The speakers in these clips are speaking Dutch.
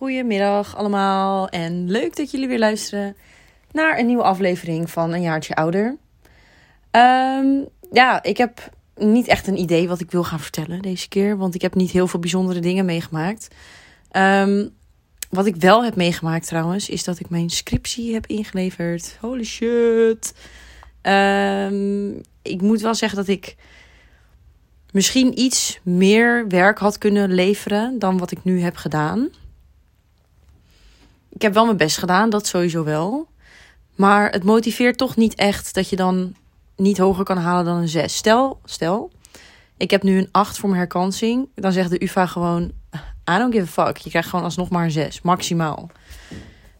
Goedemiddag allemaal en leuk dat jullie weer luisteren naar een nieuwe aflevering van Een Jaartje Ouder. Ehm, ja, ik heb niet echt een idee wat ik wil gaan vertellen deze keer, want ik heb niet heel veel bijzondere dingen meegemaakt. Ehm, wat ik wel heb meegemaakt trouwens, is dat ik mijn scriptie heb ingeleverd. Holy shit. Ehm, ik moet wel zeggen dat ik misschien iets meer werk had kunnen leveren dan wat ik nu heb gedaan. Ik heb wel mijn best gedaan, dat sowieso wel. Maar het motiveert toch niet echt dat je dan niet hoger kan halen dan een 6. Stel, stel, ik heb nu een 8 voor mijn herkansing. Dan zegt de UvA gewoon, I don't give a fuck. Je krijgt gewoon alsnog maar een 6, maximaal.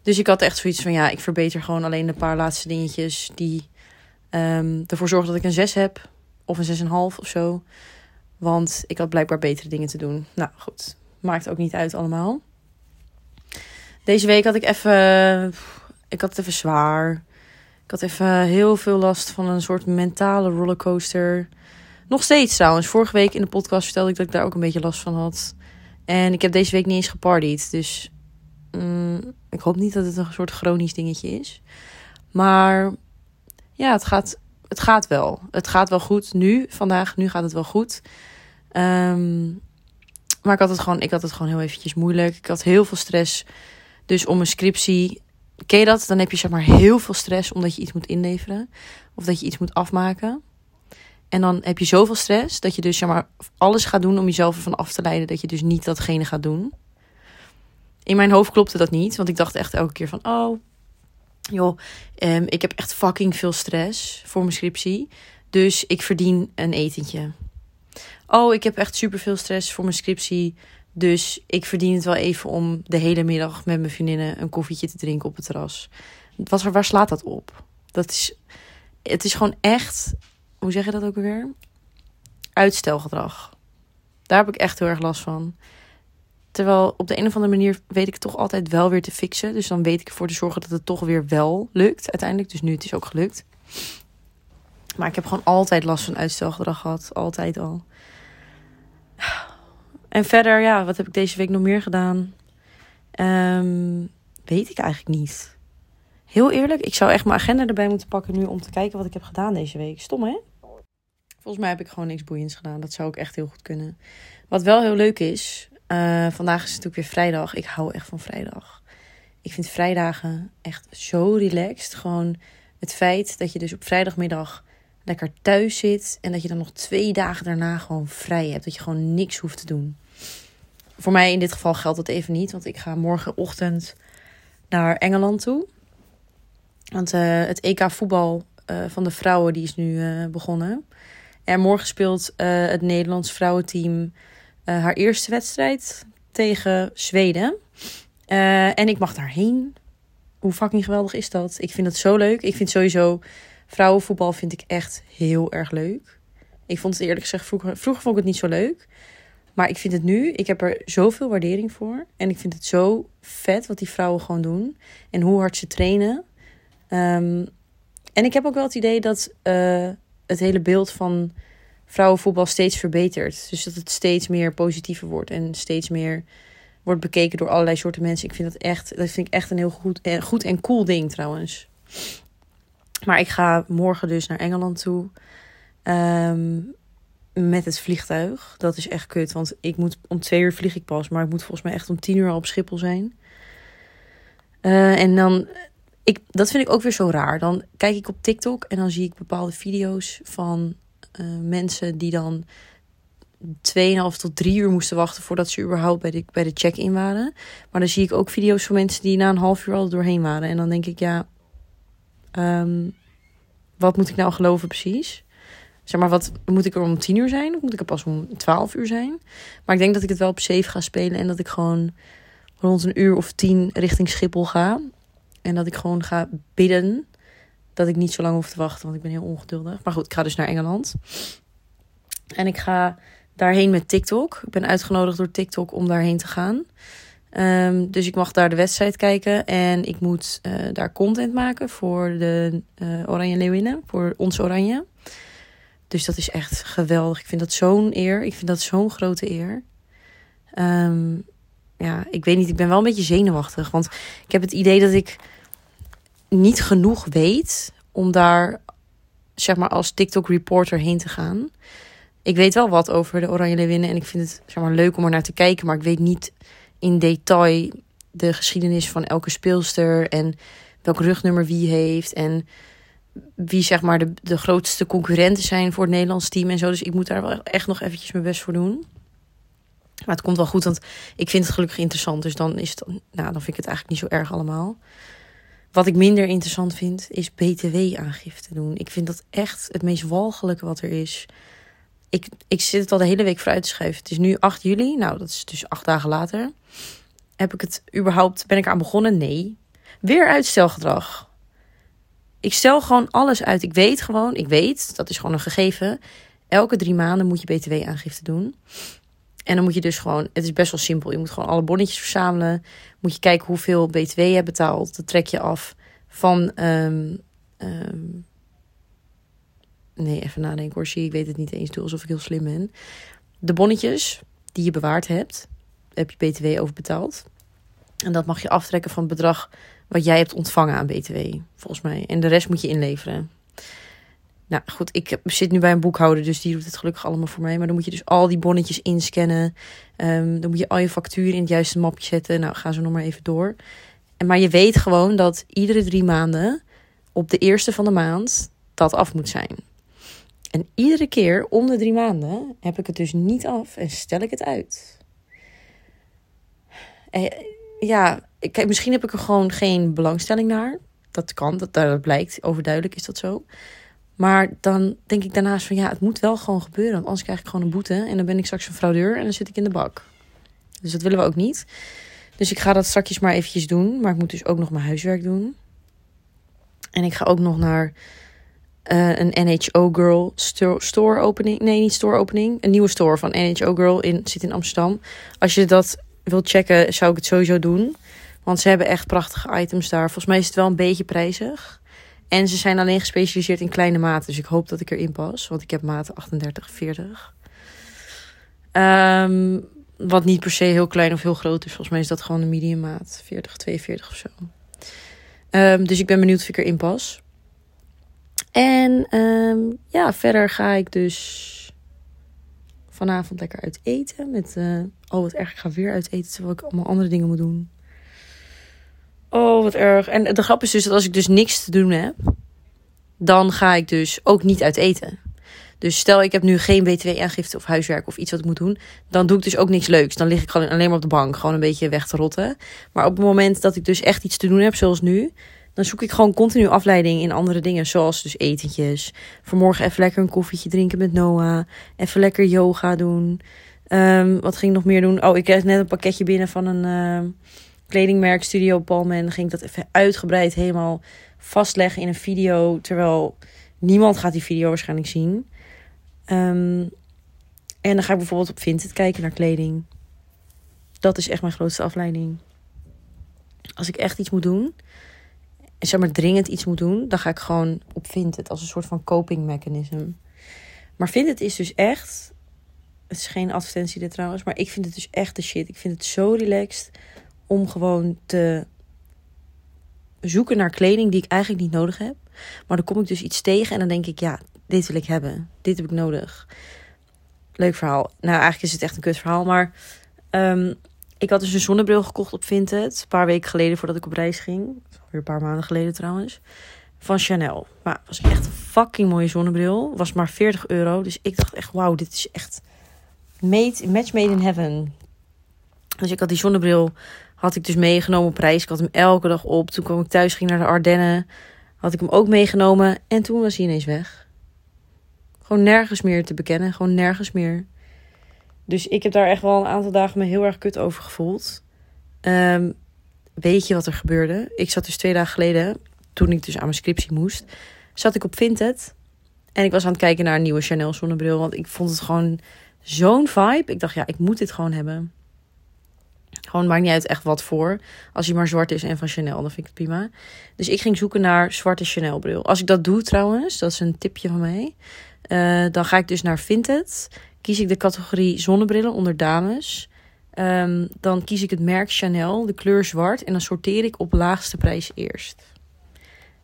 Dus ik had echt zoiets van, ja, ik verbeter gewoon alleen een paar laatste dingetjes die um, ervoor zorgen dat ik een 6 heb. Of een 6,5 of zo. Want ik had blijkbaar betere dingen te doen. Nou goed, maakt ook niet uit allemaal. Deze week had ik even. Ik had het even zwaar. Ik had even heel veel last van een soort mentale rollercoaster. Nog steeds trouwens. Vorige week in de podcast vertelde ik dat ik daar ook een beetje last van had. En ik heb deze week niet eens gepartied. Dus mm, ik hoop niet dat het een soort chronisch dingetje is. Maar ja, het gaat, het gaat wel. Het gaat wel goed nu, vandaag. Nu gaat het wel goed. Um, maar ik had, het gewoon, ik had het gewoon heel eventjes moeilijk. Ik had heel veel stress. Dus om een scriptie, ken je dat? Dan heb je zeg maar heel veel stress omdat je iets moet inleveren. Of dat je iets moet afmaken. En dan heb je zoveel stress dat je dus zeg maar alles gaat doen om jezelf ervan af te leiden dat je dus niet datgene gaat doen. In mijn hoofd klopte dat niet, want ik dacht echt elke keer van, oh, joh, um, ik heb echt fucking veel stress voor mijn scriptie. Dus ik verdien een etentje. Oh, ik heb echt super veel stress voor mijn scriptie. Dus ik verdien het wel even om de hele middag met mijn vriendinnen een koffietje te drinken op het terras. Wat, waar slaat dat op? Dat is, het is gewoon echt, hoe zeg je dat ook weer? Uitstelgedrag. Daar heb ik echt heel erg last van. Terwijl op de een of andere manier weet ik het toch altijd wel weer te fixen. Dus dan weet ik ervoor te zorgen dat het toch weer wel lukt uiteindelijk. Dus nu het is ook gelukt. Maar ik heb gewoon altijd last van uitstelgedrag gehad. Altijd al. En verder, ja, wat heb ik deze week nog meer gedaan? Um, weet ik eigenlijk niet. Heel eerlijk, ik zou echt mijn agenda erbij moeten pakken nu om te kijken wat ik heb gedaan deze week. Stom, hè? Volgens mij heb ik gewoon niks boeiends gedaan. Dat zou ook echt heel goed kunnen. Wat wel heel leuk is, uh, vandaag is natuurlijk weer vrijdag. Ik hou echt van vrijdag. Ik vind vrijdagen echt zo relaxed. Gewoon het feit dat je dus op vrijdagmiddag lekker thuis zit en dat je dan nog twee dagen daarna gewoon vrij hebt. Dat je gewoon niks hoeft te doen. Voor mij in dit geval geldt dat even niet, want ik ga morgenochtend naar Engeland toe. Want uh, het EK voetbal uh, van de vrouwen die is nu uh, begonnen. En morgen speelt het Nederlands vrouwenteam haar eerste wedstrijd tegen Zweden. en ik mag daarheen. Hoe fucking geweldig is dat? Ik vind het zo leuk. Ik vind sowieso vrouwenvoetbal vind ik echt heel erg leuk. Ik vond het eerlijk gezegd vroeger, vroeger vond ik het niet zo leuk. Maar ik vind het nu, ik heb er zoveel waardering voor. En ik vind het zo vet wat die vrouwen gewoon doen. En hoe hard ze trainen. Um, en ik heb ook wel het idee dat uh, het hele beeld van vrouwenvoetbal steeds verbetert. Dus dat het steeds meer positiever wordt. En steeds meer wordt bekeken door allerlei soorten mensen. Ik vind dat echt, dat vind ik echt een heel goed, eh, goed en cool ding trouwens. Maar ik ga morgen dus naar Engeland toe. Um, met het vliegtuig. Dat is echt kut. Want ik moet om twee uur vlieg ik pas. Maar ik moet volgens mij echt om tien uur al op Schiphol zijn. Uh, en dan. Ik, dat vind ik ook weer zo raar. Dan kijk ik op TikTok en dan zie ik bepaalde video's van uh, mensen die dan 2,5 tot 3 uur moesten wachten voordat ze überhaupt bij de, bij de check-in waren. Maar dan zie ik ook video's van mensen die na een half uur al doorheen waren. En dan denk ik, ja, um, wat moet ik nou geloven precies? Zeg maar, wat moet ik er om tien uur zijn? Of moet ik er pas om twaalf uur zijn? Maar ik denk dat ik het wel op safe ga spelen. En dat ik gewoon rond een uur of tien richting Schiphol ga. En dat ik gewoon ga bidden. Dat ik niet zo lang hoef te wachten, want ik ben heel ongeduldig. Maar goed, ik ga dus naar Engeland. En ik ga daarheen met TikTok. Ik ben uitgenodigd door TikTok om daarheen te gaan. Um, dus ik mag daar de wedstrijd kijken. En ik moet uh, daar content maken voor de uh, Oranje Leeuwinnen. Voor ons Oranje. Dus dat is echt geweldig. Ik vind dat zo'n eer. Ik vind dat zo'n grote eer. Um, ja, ik weet niet, ik ben wel een beetje zenuwachtig. Want ik heb het idee dat ik niet genoeg weet om daar, zeg maar, als TikTok-reporter heen te gaan. Ik weet wel wat over de Oranje Leeuwinnen en ik vind het, zeg maar, leuk om er naar te kijken. Maar ik weet niet in detail de geschiedenis van elke speelster en welk rugnummer wie heeft en wie zeg maar de, de grootste concurrenten zijn voor het Nederlands team en zo. Dus ik moet daar wel echt nog eventjes mijn best voor doen. Maar het komt wel goed, want ik vind het gelukkig interessant. Dus dan, is het, nou, dan vind ik het eigenlijk niet zo erg allemaal. Wat ik minder interessant vind, is BTW-aangifte doen. Ik vind dat echt het meest walgelijke wat er is. Ik, ik zit het al de hele week vooruit te schrijven. Het is nu 8 juli, nou dat is dus acht dagen later. Heb ik het überhaupt, ben ik aan begonnen? Nee. Weer uitstelgedrag. Ik stel gewoon alles uit. Ik weet gewoon, ik weet, dat is gewoon een gegeven. Elke drie maanden moet je BTW-aangifte doen. En dan moet je dus gewoon, het is best wel simpel. Je moet gewoon alle bonnetjes verzamelen. Moet je kijken hoeveel BTW je hebt betaald. Dat trek je af van. Um, um, nee, even nadenken hoor. Ik weet het niet eens. Doe alsof ik heel slim ben. De bonnetjes die je bewaard hebt, heb je BTW over betaald. En dat mag je aftrekken van het bedrag wat jij hebt ontvangen aan BTW, volgens mij. En de rest moet je inleveren. Nou goed, ik zit nu bij een boekhouder, dus die doet het gelukkig allemaal voor mij. Maar dan moet je dus al die bonnetjes inscannen. Um, dan moet je al je facturen in het juiste mapje zetten. Nou, ga zo nog maar even door. En, maar je weet gewoon dat iedere drie maanden, op de eerste van de maand, dat af moet zijn. En iedere keer om de drie maanden heb ik het dus niet af en stel ik het uit. Eh, ja, kijk, misschien heb ik er gewoon geen belangstelling naar. Dat kan, dat, dat blijkt. Overduidelijk is dat zo. Maar dan denk ik daarnaast van ja, het moet wel gewoon gebeuren. Want anders krijg ik gewoon een boete. En dan ben ik straks een fraudeur en dan zit ik in de bak. Dus dat willen we ook niet. Dus ik ga dat straks maar eventjes doen. Maar ik moet dus ook nog mijn huiswerk doen. En ik ga ook nog naar uh, een NHO Girl store, opening. Nee, niet store opening. Een nieuwe store van NHO Girl in, zit in Amsterdam. Als je dat wilt checken, zou ik het sowieso doen. Want ze hebben echt prachtige items daar. Volgens mij is het wel een beetje prijzig. En ze zijn alleen gespecialiseerd in kleine maten. Dus ik hoop dat ik erin pas. Want ik heb maten 38, 40. Um, wat niet per se heel klein of heel groot is. Volgens mij is dat gewoon een medium maat. 40, 42 of zo. Um, dus ik ben benieuwd of ik erin pas. En um, ja, verder ga ik dus vanavond lekker uit eten. Met, uh, oh wat erg, ik ga weer uit eten terwijl ik allemaal andere dingen moet doen. Oh, wat erg. En de grap is dus dat als ik dus niks te doen heb, dan ga ik dus ook niet uit eten. Dus stel ik heb nu geen btw-aangifte of huiswerk of iets wat ik moet doen, dan doe ik dus ook niks leuks. Dan lig ik gewoon alleen maar op de bank, gewoon een beetje weg te rotten. Maar op het moment dat ik dus echt iets te doen heb, zoals nu, dan zoek ik gewoon continu afleiding in andere dingen, zoals dus etentjes. Vanmorgen even lekker een koffietje drinken met Noah, even lekker yoga doen. Um, wat ging ik nog meer doen? Oh, ik kreeg net een pakketje binnen van een. Uh, kledingmerk Studio Palmen. En ging ik dat even uitgebreid helemaal vastleggen in een video. Terwijl niemand gaat die video waarschijnlijk zien. Um, en dan ga ik bijvoorbeeld op Vinted kijken naar kleding. Dat is echt mijn grootste afleiding. Als ik echt iets moet doen, en zeg maar dringend iets moet doen, dan ga ik gewoon op Vinted als een soort van coping mechanism. Maar Vinted is dus echt, het is geen advertentie dit trouwens, maar ik vind het dus echt de shit. Ik vind het zo relaxed om gewoon te zoeken naar kleding die ik eigenlijk niet nodig heb. Maar dan kom ik dus iets tegen en dan denk ik, ja, dit wil ik hebben. Dit heb ik nodig. Leuk verhaal. Nou, eigenlijk is het echt een kut verhaal. Maar um, ik had dus een zonnebril gekocht op Vinted. Een paar weken geleden voordat ik op reis ging. Weer een paar maanden geleden trouwens. Van Chanel. Maar het was echt een fucking mooie zonnebril. Was maar 40 euro. Dus ik dacht echt, wauw, dit is echt made, match made in heaven. Dus ik had die zonnebril had ik dus meegenomen op reis. Ik had hem elke dag op. Toen kwam ik thuis, ging naar de Ardennen. Had ik hem ook meegenomen. En toen was hij ineens weg. Gewoon nergens meer te bekennen. Gewoon nergens meer. Dus ik heb daar echt wel een aantal dagen me heel erg kut over gevoeld. Um, weet je wat er gebeurde? Ik zat dus twee dagen geleden, toen ik dus aan mijn scriptie moest, zat ik op Vinted. En ik was aan het kijken naar een nieuwe Chanel zonnebril. Want ik vond het gewoon zo'n vibe. Ik dacht, ja, ik moet dit gewoon hebben. Gewoon maakt niet uit echt wat voor. Als hij maar zwart is en van Chanel, dan vind ik het prima. Dus ik ging zoeken naar zwarte Chanel bril. Als ik dat doe trouwens, dat is een tipje van mij. Uh, dan ga ik dus naar Vinted. Kies ik de categorie zonnebrillen onder dames. Ehm, dan kies ik het merk Chanel, de kleur zwart. En dan sorteer ik op laagste prijs eerst.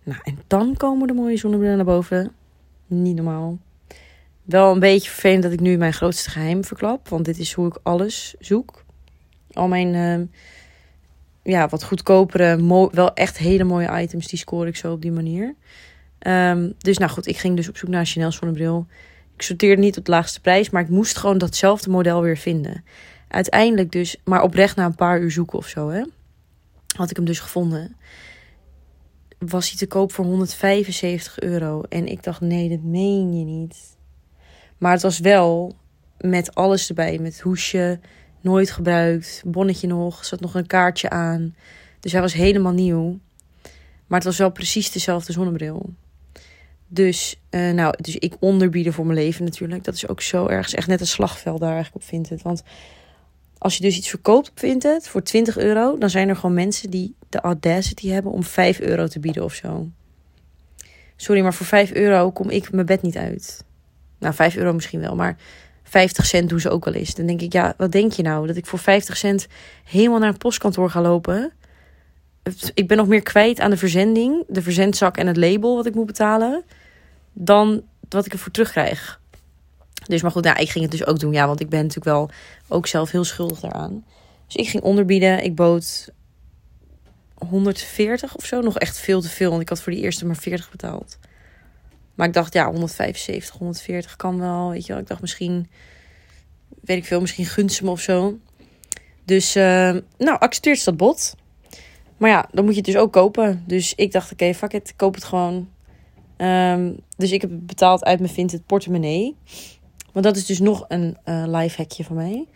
Nou, en dan komen de mooie zonnebrillen naar boven. Niet normaal. Wel een beetje vervelend dat ik nu mijn grootste geheim verklap. Want dit is hoe ik alles zoek. Al mijn ehm, ja, wat goedkopere, wel echt hele mooie items, die score ik zo op die manier. Ehm, dus nou goed, ik ging dus op zoek naar Chanel zonnebril. Ik sorteerde niet op de laagste prijs, maar ik moest gewoon datzelfde model weer vinden. Uiteindelijk dus, maar oprecht na een paar uur zoeken of zo, hè, had ik hem dus gevonden. Was hij te koop voor 175 euro. En ik dacht, nee, dat meen je niet. Maar het was wel met alles erbij. Met hoesje, nooit gebruikt, bonnetje nog, zat nog een kaartje aan. Dus hij was helemaal nieuw. Maar het was wel precies dezelfde zonnebril. Dus, uh, nou, dus ik onderbieden voor mijn leven natuurlijk. Dat is ook zo ergens echt net een slagveld daar eigenlijk op Vinted. Want als je dus iets verkoopt op Vinted voor 20 euro, dan zijn er gewoon mensen die de audacity hebben om 5 euro te bieden of zo. Sorry, maar voor 5 euro kom ik mijn bed niet uit. Nou, 5 euro misschien wel, maar 50 cent doen ze ook wel eens. Dan denk ik, ja, wat denk je nou? Dat ik voor 50 cent helemaal naar het postkantoor ga lopen? Ik ben nog meer kwijt aan de verzending, de verzendzak en het label wat ik moet betalen, dan wat ik ervoor terugkrijg. Dus maar goed, nou, ik ging het dus ook doen, ja, want ik ben natuurlijk wel ook zelf heel schuldig daaraan. Dus ik ging onderbieden. Ik bood 140 of zo, nog echt veel te veel, want ik had voor die eerste maar 40 betaald. Maar ik dacht, ja, 175, 140 kan wel. Weet je wel. Ik dacht misschien, weet ik veel, misschien gunst me of zo. Dus, uh, nou, accepteert dat bot. Maar ja, dan moet je het dus ook kopen. Dus ik dacht, oké, fuck it, koop het gewoon. Um, dus ik heb betaald uit mijn Vinted portemonnee. Want dat is dus nog een uh, life hackje van mij.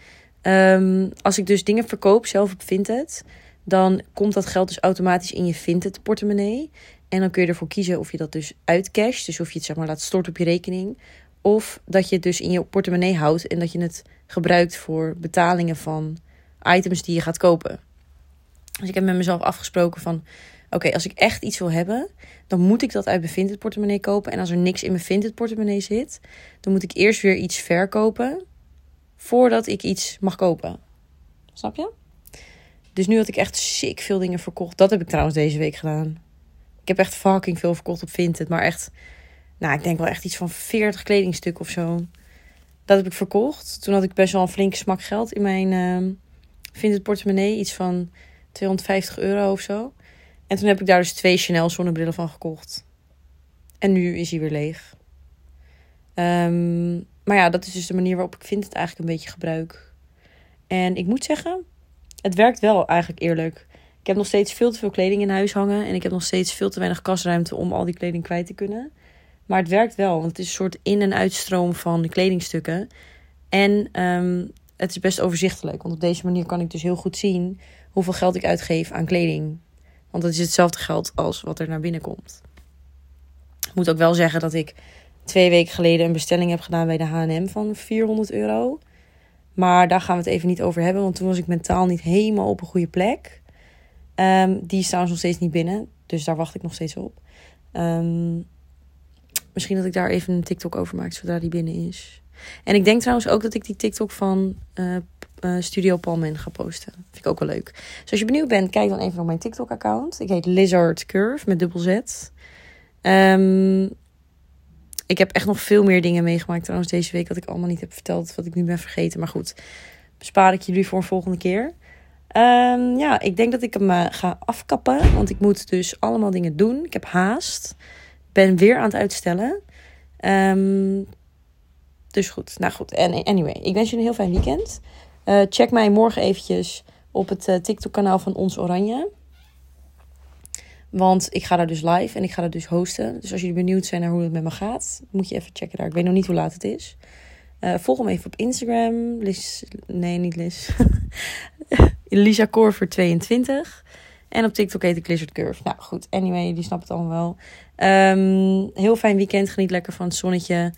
Um, als ik dus dingen verkoop zelf op Vinted, dan komt dat geld dus automatisch in je Vinted portemonnee. En dan kun je ervoor kiezen of je dat dus uitcasht. Dus of je het zeg maar laat storten op je rekening. Of dat je het dus in je portemonnee houdt en dat je het gebruikt voor betalingen van items die je gaat kopen. Dus ik heb met mezelf afgesproken van... Oké, als ik echt iets wil hebben, dan moet ik dat uit mijn Vinted portemonnee kopen. En als er niks in mijn Vinted portemonnee zit, dan moet ik eerst weer iets verkopen voordat ik iets mag kopen. Snap je? Dus nu had ik echt sick veel dingen verkocht. Dat heb ik trouwens deze week gedaan. Ik heb echt fucking veel verkocht op Vinted. Maar echt, nou, ik denk wel echt iets van 40 kledingstukken of zo. Dat heb ik verkocht. Toen had ik best wel een flinke smak geld in mijn uh, Vinted portemonnee. Iets van 250 euro of zo. En toen heb ik daar dus twee Chanel zonnebrillen van gekocht. En nu is hij weer leeg. Um, maar ja, dat is dus de manier waarop ik vind het eigenlijk een beetje gebruik. En ik moet zeggen, het werkt wel eigenlijk eerlijk. Ik heb nog steeds veel te veel kleding in huis hangen. En ik heb nog steeds veel te weinig kasruimte om al die kleding kwijt te kunnen. Maar het werkt wel, want het is een soort in- en uitstroom van kledingstukken. En um, het is best overzichtelijk. Want op deze manier kan ik dus heel goed zien hoeveel geld ik uitgeef aan kleding. Want dat is hetzelfde geld als wat er naar binnen komt. Ik moet ook wel zeggen dat ik twee weken geleden een bestelling heb gedaan bij de HM van 400 euro. Maar daar gaan we het even niet over hebben, want toen was ik mentaal niet helemaal op een goede plek. Um, die trouwens nog steeds niet binnen, dus daar wacht ik nog steeds op. Um, misschien dat ik daar even een TikTok over maak zodra die binnen is. En ik denk trouwens ook dat ik die TikTok van uh, uh, Studio Palmen ga posten. Vind ik ook wel leuk. Dus als je benieuwd bent, kijk dan even op mijn TikTok-account. Ik heet Lizard Curve met dubbel Z. Um, ik heb echt nog veel meer dingen meegemaakt trouwens deze week. Wat ik allemaal niet heb verteld. Wat ik nu ben vergeten. Maar goed, bespaar ik jullie voor een volgende keer. Um, ja, ik denk dat ik hem uh, ga afkappen. Want ik moet dus allemaal dingen doen. Ik heb haast. Ben weer aan het uitstellen. Um, dus goed. Nou goed. Anyway, ik wens je een heel fijn weekend. Uh, check mij morgen eventjes op het uh, TikTok kanaal van Ons Oranje. Want ik ga daar dus live en ik ga dat dus hosten. Dus als jullie benieuwd zijn naar hoe het met me gaat, moet je even checken daar. Ik weet nog niet hoe laat het is. Uh, volg hem even op Instagram. Liz, nee, niet Liz. Lisa Corver 22. En op TikTok heet ik Lizard Curve. Nou goed, anyway, die snapt het allemaal wel. Um, heel fijn weekend. Geniet lekker van het zonnetje.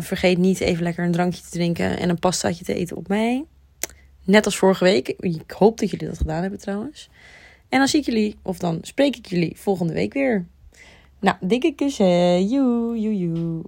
Vergeet niet even lekker een drankje te drinken en een pastaatje te eten op mij. Net als vorige week. Ik hoop dat jullie dat gedaan hebben trouwens. En dan zie ik jullie, of dan spreek ik jullie volgende week weer. Nou, dikke kussen. Joe, joe, joe.